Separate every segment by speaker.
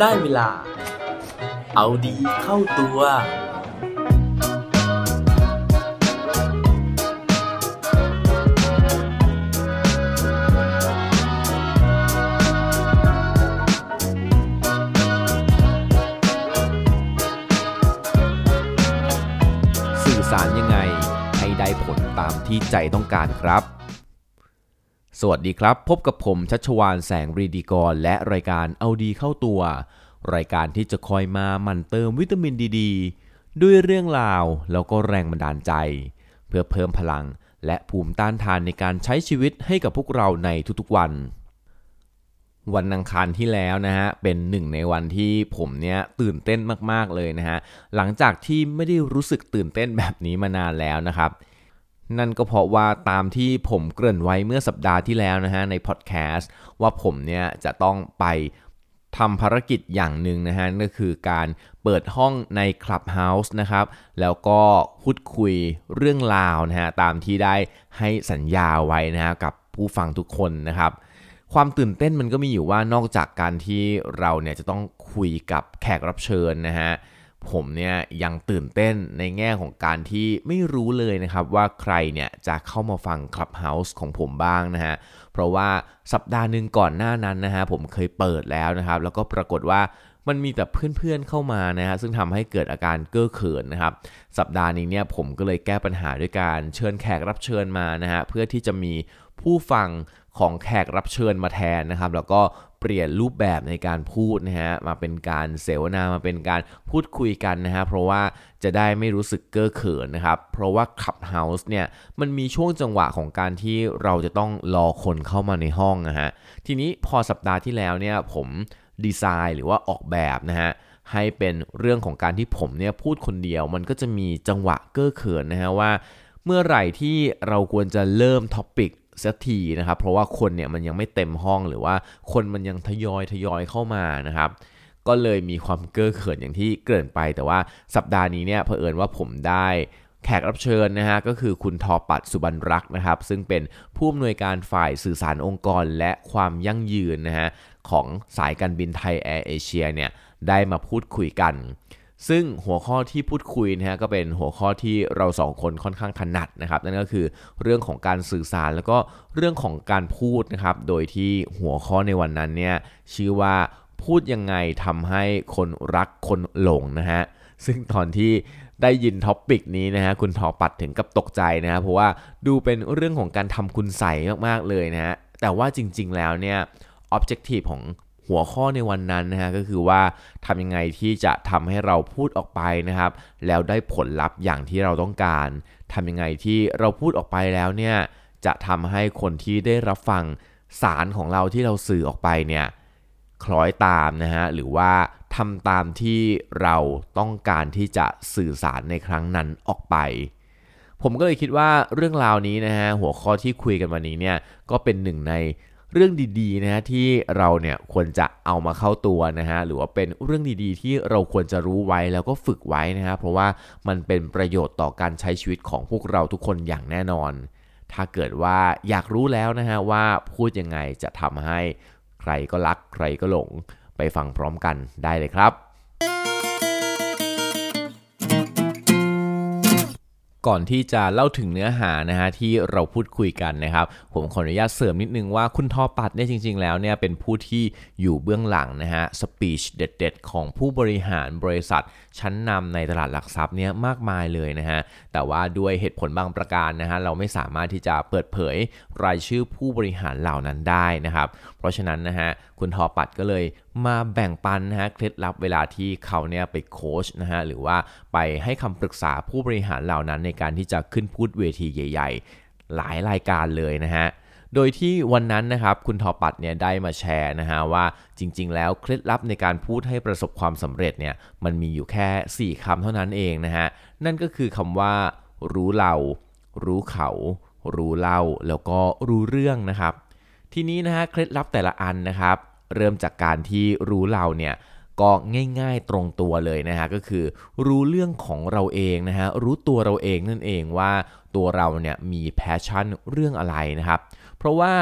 Speaker 1: ได้เวลา เอาดีเข้าตัว
Speaker 2: สื่อสารยังไงให้ได้ผลตามที่ใจต้องการครับ สวัสดีครับ พบกับผมชัชวานแสงรีดีกร และรายการเอาดีเข้าตัว รายการที่จะคอยมาหมั่นเติมวิตามินดีดด้วยเรื่องราวแล้วก็แรงบันดาลใจ เพื่อเพิ่มพลังและภูมิต้านทานในการใช้ชีวิตให้กับพวกเราในทุกๆวัน วันอังคารที่แล้วนะฮะเป็นหนึ่งในวันที่ผมเนี่ยตื่นเต้นมากๆเลยนะฮะหลังจากที่ไม่ได้รู้สึกตื่นเต้นแบบนี้มานานแล้วนะครับ นั่นก็เพราะว่าตามที่ผมเกริ่นไว้เมื่อสัปดาห์ที่แล้วนะฮะในพอดแคสต์ว่าผมเนี่ยจะต้องไปทำภารกิจอย่างหนึ่งนะฮะก็คือการเปิดห้องใน Clubhouse นะครับ แล้วก็พูดคุยเรื่องราวนะฮะตามที่ได้ให้สัญญาไว้นะฮะกับผู้ฟังทุกคนนะครับ ความตื่นเต้นมันก็มีอยู่ว่านอกจากการที่เราเนี่ยจะต้องคุยกับแขกรับเชิญนะฮะ ผมเนี่ยยังตื่นเต้นในแง่ของการที่ไม่รู้เลยนะครับว่าใครเนี่ยจะเข้ามาฟัง Clubhouse ของผมบ้างนะฮะ เพราะว่าสัปดาห์หนึ่งก่อนหน้านั้นนะฮะผมเคยเปิดแล้วนะครับ แล้วก็ปรากฏว่ามันมีแต่เพื่อนๆเข้ามานะฮะซึ่งทำให้เกิดอาการเก้อเขินนะครับ สัปดาห์นี้เนี่ยผมก็เลยแก้ปัญหาด้วยการเชิญแขกรับเชิญมานะฮะเพื่อที่จะมีผู้ฟังของแขกรับเชิญมาแทนนะครับ แล้วก็ เปลี่ยนรูปแบบในการพูดนะฮะมาเป็นการเสวนามาเป็นการพูดคุยกันนะฮะเพราะว่าจะได้ไม่รู้สึกเก้อเขินนะครับ เพราะว่า Clubhouse เนี่ยมันมีช่วงจังหวะของการที่เราจะต้องรอคนเข้ามาในห้องนะฮะทีนี้พอสัปดาห์ที่แล้วเนี่ยผมดีไซน์หรือว่าออกแบบนะฮะให้เป็นเรื่องของการที่ผมเนี่ยพูดคนเดียว มันก็จะมีจังหวะเก้อเขินนะฮะว่าเมื่อไหร่ที่เราควรจะเริ่มท็อปิก สักทีนะครับ เพราะว่าคนเนี่ยมันยังไม่เต็มห้องหรือว่าคนมันยังทยอยทยอยเข้ามานะครับก็เลยมีความเก้อเขินอย่างที่เกริ่นไป แต่ว่าสัปดาห์นี้เนี่ยเผอิญว่าผมได้แขกรับเชิญนะฮะก็คือคุณทอปัดสุบรรรักษ์นะครับ ซึ่งเป็นผู้อำนวยการฝ่ายสื่อสารองค์กรและความยั่งยืนนะฮะของสายการบินไทยแอร์เอเชียเนี่ยได้มาพูดคุยกัน ซึ่งหัวข้อที่พูดคุยนะฮะก็เป็นหัวข้อที่เราสองคนค่อนข้างถนัดนะครับนั่นก็คือเรื่องของการสื่อสารแล้วก็เรื่องของการพูดนะครับโดยที่หัวข้อในวันนั้นเนี่ยชื่อว่าพูดยังไงทำให้คนรักคนหลงนะฮะซึ่งตอนที่ได้ยิน topic นี้นะฮะคุณทอปัดถึงกับตกใจนะฮะเพราะว่าดูเป็นเรื่องของการทำคุณไสยมากๆเลยนะฮะแต่ว่าจริงๆแล้วเนี่ย objective ของ หัวข้อในวันนั้นนะฮะก็คือว่าทำยังไงที่จะทำให้เราพูดออกไปนะครับ แล้วได้ผลลัพธ์อย่างที่เราต้องการทำยังไงที่เราพูดออกไปแล้วเนี่ยจะทำให้คนที่ได้รับฟังสารของเราที่เราสื่อออกไปเนี่ยคล้อยตามนะฮะหรือว่าทำตามที่เราต้องการที่จะสื่อสารในครั้งนั้นออกไป ผมก็เลยคิดว่าเรื่องราวนี้นะฮะหัวข้อที่คุยกันวันนี้เนี่ยก็เป็นหนึ่งใน เรื่องดีๆนะฮะที่เราเนี่ยควรจะเอามาเข้าตัวนะฮะหรือว่าเป็นเรื่องดีๆ ที่เราควรจะรู้ไว้แล้วก็ฝึกไว้นะฮะเพราะว่ามันเป็นประโยชน์ต่อการใช้ชีวิตของพวกเราทุกคนอย่างแน่นอน ถ้าเกิดว่าอยากรู้แล้วนะฮะว่าพูดยังไงจะทำให้ใครก็รักใครก็หลง ไปฟังพร้อมกันได้เลยครับ ก่อนที่จะเล่าถึงเนื้อหานะฮะที่เราพูดคุยกันนะครับ ผมขออนุญาตเสริมนิดนึงว่าคุณทอปัดเนี่ยจริง ๆ แล้วเนี่ยเป็นผู้ที่อยู่เบื้องหลังนะฮะสปีชเด็ด ๆ ของผู้บริหารบริษัท ชั้นนำในตลาดหลักทรัพย์เนี่ยมากมายเลยนะฮะแต่ว่าด้วยเหตุผลบางประการนะฮะเราไม่สามารถที่จะเปิดเผยรายชื่อผู้บริหารเหล่านั้นได้นะครับ เพราะฉะนั้นนะฮะคุณทอปัดก็เลยมาแบ่งปันนะฮะเคล็ดลับเวลาที่เขาเนี่ยไปโค้ชนะฮะหรือว่าไปให้คำปรึกษาผู้บริหารเหล่านั้นในการที่จะขึ้นพูดเวทีใหญ่ ๆ หลายรายการเลยนะฮะโดยที่วันนั้นนะครับคุณทอปัดเนี่ยได้มาแชร์นะฮะว่าจริง ๆ แล้วเคล็ดลับในการพูดให้ประสบความสำเร็จเนี่ยมันมีอยู่แค่ 4คำเท่านั้นเองนะฮะนั่นก็คือคำว่า รู้เรา รู้เขา รู้เล่าแล้วก็รู้เรื่องนะครับ ทีนี้นะฮะเคล็ดลับแต่ละอันนะครับ เริ่มจากการที่รู้เราเนี่ยก็ง่ายๆตรงตัวเลยนะฮะก็คือรู้เรื่องของเราเองนะฮะรู้ตัวเราเองนั่นเองว่าตัวเราเนี่ยมี passion เรื่องอะไรนะครับเพราะว่า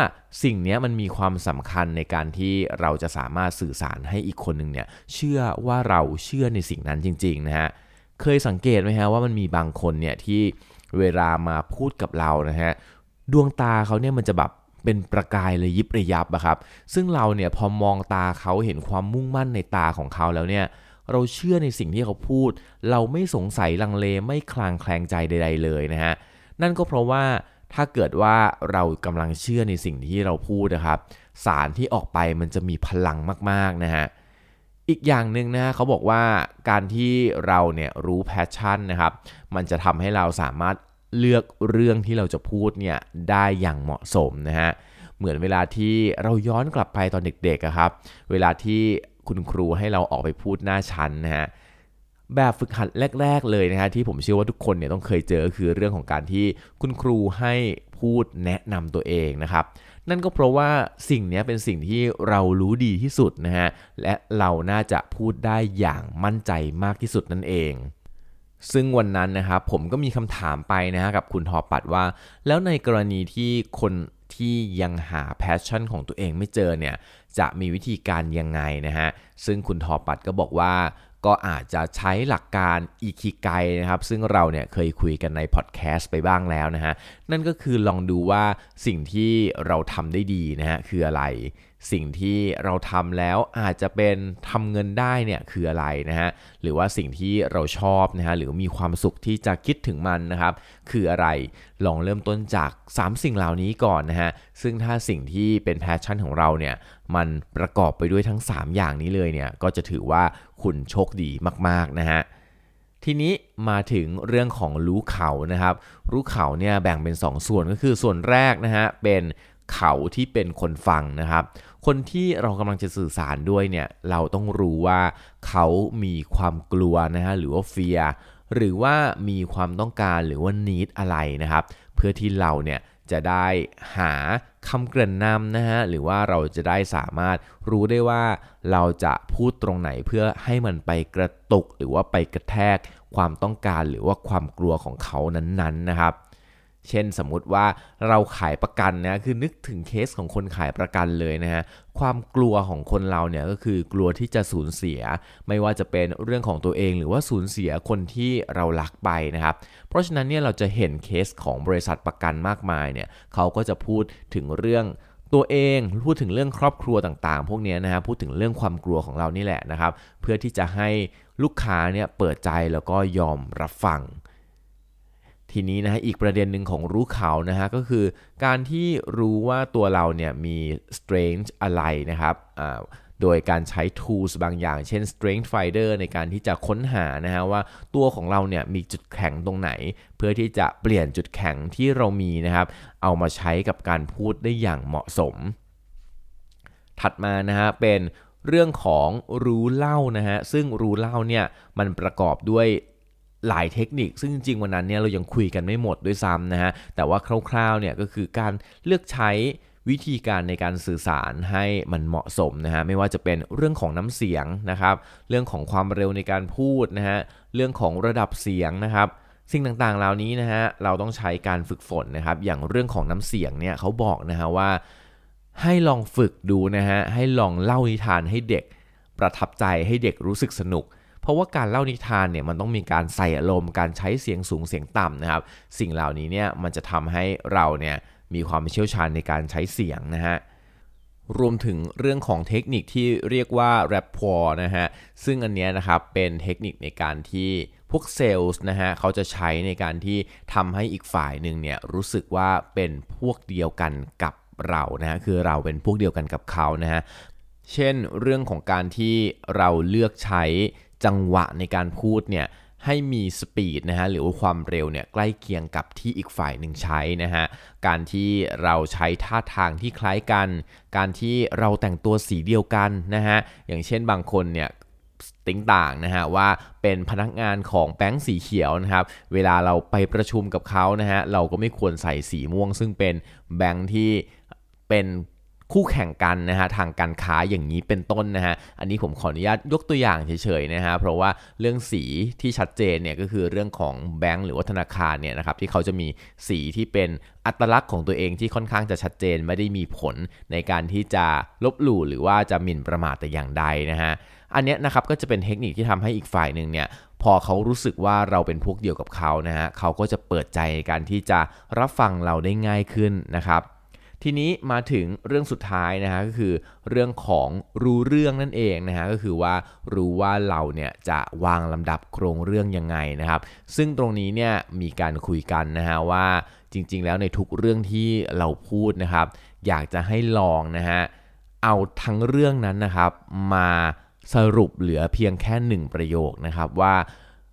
Speaker 2: สิ่งนี้มันมีความสำคัญในการที่เราจะสามารถสื่อสารให้อีกคนหนึ่งเนี่ยเชื่อว่าเราเชื่อในสิ่งนั้นจริงๆนะฮะเคยสังเกตไหมฮะว่ามันมีบางคนเนี่ยที่เวลามาพูดกับเรานะฮะดวงตาเขาเนี่ยมันจะแบบ เป็นประกายเลยยิบระยับอะครับ ซึ่งเราเนี่ยพอมองตาเขาเห็นความมุ่งมั่นในตาของเขาแล้วเนี่ยเราเชื่อในสิ่งที่เขาพูด เราไม่สงสัยลังเลไม่คลางแคลงใจใด ๆ เลยนะฮะนั่นก็เพราะว่าถ้าเกิดว่าเรากำลังเชื่อในสิ่งที่เราพูดนะครับสารที่ออกไปมันจะมีพลังมากๆนะฮะอีกอย่างหนึ่งนะเขาบอกว่าการที่เราเนี่ยรู้แพชชั่นนะครับ มันจะทำให้เราสามารถ เลือกเรื่องที่เราจะพูดเนี่ยได้อย่างเหมาะสมนะฮะเหมือนเวลาที่เราย้อนกลับไปตอนเด็กๆครับ เวลาที่คุณครูให้เราออกไปพูดหน้าชั้นนะฮะแบบฝึกหัดแรก ๆ เลยนะฮะที่ผมเชื่อว่าทุกคนเนี่ยต้องเคยเจอคือเรื่องของการที่คุณครูให้พูดแนะนำตัวเองนะครับ นั่นก็เพราะว่าสิ่งนี้เป็นสิ่งที่เรารู้ดีที่สุดนะฮะและเราน่าจะพูดได้อย่างมั่นใจมากที่สุดนั่นเอง ซึ่งวันนั้นนะครับผมก็มีคำถามไปนะฮะกับคุณทอปัดว่า แล้วในกรณีที่คนที่ยังหาแพชชั่นของตัวเองไม่เจอเนี่ยจะมีวิธีการยังไงนะฮะซึ่งคุณทอปัดก็บอกว่าก็อาจจะใช้หลักการอีคิไกนะครับ ซึ่งเราเนี่ยเคยคุยกันในพอดแคสต์ไปบ้างแล้วนะฮะนั่นก็คือลองดูว่าสิ่งที่เราทำได้ดีนะฮะคืออะไร สิ่งที่เราทำแล้วอาจจะเป็นทำเงินได้เนี่ยคืออะไรนะฮะหรือว่าสิ่งที่เราชอบนะฮะหรือมีความสุขที่จะคิดถึงมันนะครับ คืออะไรลองเริ่มต้นจาก 3 สิ่งเหล่านี้ก่อนนะฮะซึ่งถ้าสิ่งที่เป็น passion ของเราเนี่ยมันประกอบไปด้วยทั้ง 3 อย่างนี้เลยเนี่ยก็จะถือว่าคุณโชคดีมากๆนะฮะทีนี้มาถึงเรื่องของรู้เขานะครับ รู้เขาเนี่ยแบ่งเป็น 2ส่วนก็คือส่วนแรกนะฮะเป็นเขาที่เป็นคนฟังนะครับ คนที่เรากำลังจะสื่อสารด้วยเนี่ยเราต้องรู้ว่าเขามีความกลัวนะฮะหรือว่า fearหรือว่ามีความต้องการหรือว่านิดอะไรนะครับ เพื่อที่เราเนี่ยจะได้หาคำเกริ่นนำนะฮะหรือว่าเราจะได้สามารถรู้ได้ว่าเราจะพูดตรงไหนเพื่อให้มันไปกระตุกหรือว่าไปกระแทกความต้องการหรือว่าความกลัวของเขานั้นๆนะครับ เช่นสมมุติว่าเราขายประกันนะคือนึกถึงเคสของคนขายประกันเลยนะฮะความกลัวของคนเราเนี่ยก็คือกลัวที่จะสูญเสีย ไม่ว่าจะเป็นเรื่องของตัวเอง หรือว่าสูญเสียคนที่เรารักไปนะครับ เพราะฉะนั้นเนี่ยเราจะเห็นเคสของบริษัทประกันมากมายเนี่ยเขาก็จะพูดถึงเรื่องตัวเองพูดถึงเรื่องครอบครัวต่างๆ พวกนี้นะฮะพูดถึงเรื่องความกลัวของเรานี่แหละนะครับ เพื่อที่จะให้ลูกค้าเนี่ยเปิดใจแล้วก็ยอมรับฟัง ทีนี้นะฮะอีกประเด็นหนึ่งของรู้เขานะฮะก็คือการที่รู้ว่าตัวเราเนี่ยมี strength อะไรนะครับโดยการใช้ tools บางอย่าง เช่น strength finder ในการที่จะค้นหานะฮะว่าตัวของเราเนี่ยมีจุดแข็งตรงไหน เพื่อที่จะเปลี่ยนจุดแข็งที่เรามีนะครับ เอามาใช้กับการพูดได้อย่างเหมาะสม ถัดมานะฮะเป็นเรื่องของรู้เล่านะฮะซึ่งรู้เล่าเนี่ยมันประกอบด้วย หลายเทคนิค ซึ่งจริงๆวันนั้นเนี่ยเรายังคุยกันไม่หมดด้วยซ้ำนะฮะ แต่ว่าคร่าวๆเนี่ยก็คือการเลือกใช้วิธีการในการสื่อสารให้มันเหมาะสมนะฮะไม่ว่าจะเป็นเรื่องของน้ำเสียงนะครับ เรื่องของความเร็วในการพูดนะฮะเรื่องของระดับเสียงนะครับสิ่งต่างๆ เหล่านี้นะฮะเราต้องใช้การฝึกฝนนะครับ อย่างเรื่องของน้ำเสียงเนี่ยเขาบอกนะฮะว่าให้ลองฝึกดูนะฮะให้ลองเล่านิทานให้เด็กประทับใจให้เด็กรู้สึกสนุก ราะว่าการเล่านิทานเนี่ยมันต้องมีการใส่อารมณ์การใช้เสียงสูงเสียงต่ำนะครับ สิ่งเหล่านี้เนี่ยมันจะทำให้เราเนี่ยมีความเชี่ยวชาญในการใช้เสียงนะฮะรวมถึงเรื่องของเทคนิคที่เรียกว่า r a p p o r นะฮะ ซึ่งอันนี้นะครับเป็นเทคนิคในการที่พวกเซลล์นะฮะเขาจะใช้ในการที่ทำให้อีกฝ่ายหนึ่งเนี่ยรู้สึกว่าเป็นพวกเดียวกันกับเรานะฮะคือเราเป็นพวกเดียวกันกับเขานะฮะ เช่นเรื่องของการที่เราเลือกใช้ จังหวะในการพูดเนี่ยให้มีสปีดนะฮะหรือว่าความเร็วเนี่ยใกล้เคียงกับที่อีกฝ่ายหนึ่งใช้นะฮะการที่เราใช้ท่าทางที่คล้ายกัน การที่เราแต่งตัวสีเดียวกันนะฮะอย่างเช่นบางคนเนี่ยติ้งต่างนะฮะว่าเป็นพนักงานของแบงค์สีเขียวนะครับเวลาเราไปประชุมกับเขานะฮะเราก็ไม่ควรใส่สีม่วง ซึ่งเป็นแบงค์ที่เป็น คู่แข่งกันนะฮะทางการค้าอย่างนี้เป็นต้นนะฮะอันนี้ผมขออนุญาตยกตัวอย่างเฉยๆนะฮะเพราะว่าเรื่องสีที่ชัดเจนเนี่ยก็คือเรื่องของแบงก์หรือว่าธนาคารเนี่ยนะครับที่เขาจะมีสีที่เป็นอัตลักษณ์ของตัวเองที่ค่อนข้างจะชัดเจนไม่ได้มีผลในการที่จะลบหลู่หรือว่าจะหมิ่นประมาทแต่อย่างใดนะฮะอันนี้นะครับก็จะเป็นเทคนิคที่ทำให้อีกฝ่ายหนึ่งเนี่ยพอเขารู้สึกว่าเราเป็นพวกเดียวกับเขานะฮะเขาก็จะเปิดใจในการที่จะรับฟังเราได้ง่ายขึ้นนะครับ ทีนี้มาถึงเรื่องสุดท้ายนะฮะก็คือเรื่องของรู้เรื่องนั่นเองนะฮะก็คือว่ารู้ว่าเราเนี่ยจะวางลำดับโครงเรื่องยังไงนะครับ ซึ่งตรงนี้เนี่ยมีการคุยกันนะฮะว่าจริง ๆ แล้วในทุกเรื่องที่เราพูดนะครับ อยากจะให้ลองนะฮะเอาทั้งเรื่องนั้นนะครับ มาสรุปเหลือเพียงแค่หนึ่งประโยคนะครับว่า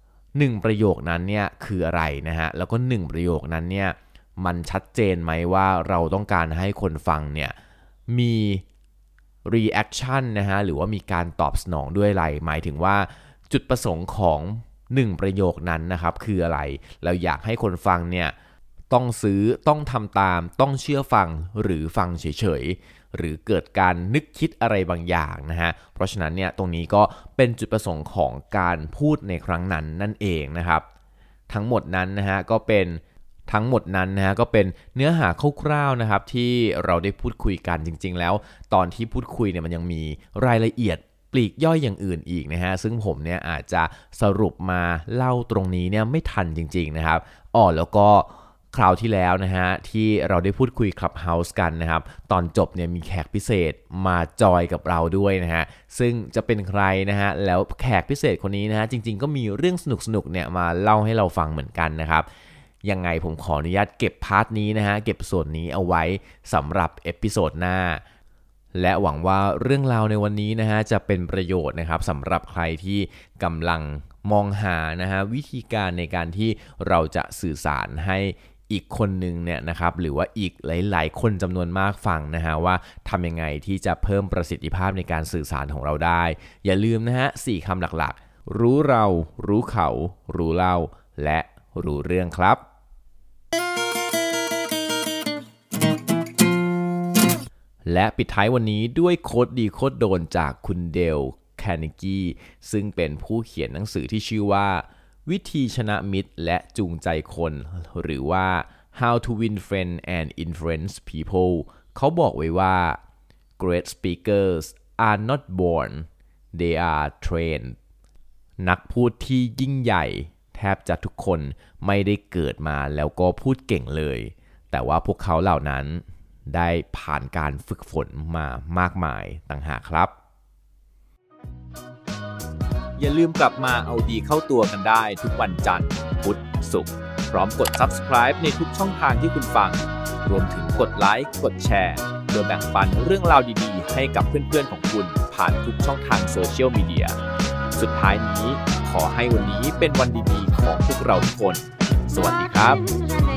Speaker 2: 1 ประโยคนั้นเนี่ยคืออะไรนะฮะแล้วก็ 1 ประโยคนั้นเนี่ย มันชัดเจนไหมว่าเราต้องการให้คนฟังเนี่ยมี reaction นะฮะหรือว่ามีการตอบสนองด้วยอะไร หมายถึงว่าจุดประสงค์ของ 1 ประโยคนั้นนะครับ คืออะไร เราอยากให้คนฟังเนี่ยต้องซื้อต้องทำตาม ต้องเชื่อฟังหรือฟังเฉยๆ หรือเกิดการนึกคิดอะไรบางอย่างนะฮะเพราะฉะนั้นเนี่ยตรงนี้ก็เป็นจุดประสงค์ของการพูดในครั้งนั้นนั่นเองนะครับ ทั้งหมดนั้นนะฮะก็เป็น ทั้งหมดนั้นนะฮะก็เป็นเนื้อหาคร่าวๆนะครับที่เราได้พูดคุยกันจริง ๆ แล้ว ตอนที่พูดคุยเนี่ยมันยังมีรายละเอียดปลีกย่อยอย่างอื่นอีกนะฮะซึ่งผมเนี่ยอาจจะสรุปมาเล่าตรงนี้เนี่ยไม่ทันจริง ๆ นะครับอ๋อแล้วก็คราวที่แล้วนะฮะที่เราได้พูดคุยคลับเฮาส์กันนะครับ ตอนจบเนี่ยมีแขกพิเศษมาจอยกับเราด้วยนะฮะซึ่งจะเป็นใครนะฮะแล้วแขกพิเศษคนนี้นะฮะจริง ๆ ก็มีเรื่องสนุกๆเนี่ยมาเล่าให้เราฟังเหมือนกันนะครับ ยังไงผมขออนุญาตเก็บ part นี้นะฮะ เก็บส่วนนี้เอาไว้สำหรับ episode หน้า และหวังว่าเรื่องราวในวันนี้นะฮะจะเป็นประโยชน์นะครับสำหรับใครที่กำลังมองหานะฮะวิธีการในการที่เราจะสื่อสารให้อีกคนหนึ่งเนี่ยนะครับหรือว่าอีกหลาย ๆ คนจำนวนมากฟังนะฮะว่าทำยังไงที่จะเพิ่มประสิทธิภาพในการสื่อสารของเราได้ อย่าลืมนะฮะสี่คำหลักๆ รู้เรา รู้เขา รู้เล่า และรู้เรื่องครับ และปิดท้ายวันนี้ด้วยโคดดีโคดโดนจากคุณเดลแคนิกีซึ่งเป็นผู้เขียนหนังสือที่ชื่อว่า วิธีชนะมิตรและจูงใจคน หรือว่า How to Win Friends and Influence People เขาบอกไว้ว่า Great speakers are not born they are trained นักพูดที่ยิ่งใหญ่ แทบจะทุกคนไม่ได้เกิดมาแล้วก็พูดเก่งเลย แต่ว่าพวกเขาเหล่านั้น ได้ผ่านการฝึกฝนมามากมายต่างหากครับ
Speaker 1: อย่าลืมกลับมาเอาดีเข้าตัวกันได้ทุกวันจันทร์ พุธ ศุกร์ พร้อมกด subscribe ในทุกช่องทางที่คุณฟัง รวมถึงกดไลค์ กดแชร์โดยแบ่งปันเรื่องราวดีๆ ให้กับเพื่อนๆของคุณผ่านทุกช่องทางโซเชียลมีเดีย สุดท้ายนี้ขอให้วันนี้เป็นวันดีๆ ของพวกเราทุกคน สวัสดีครับ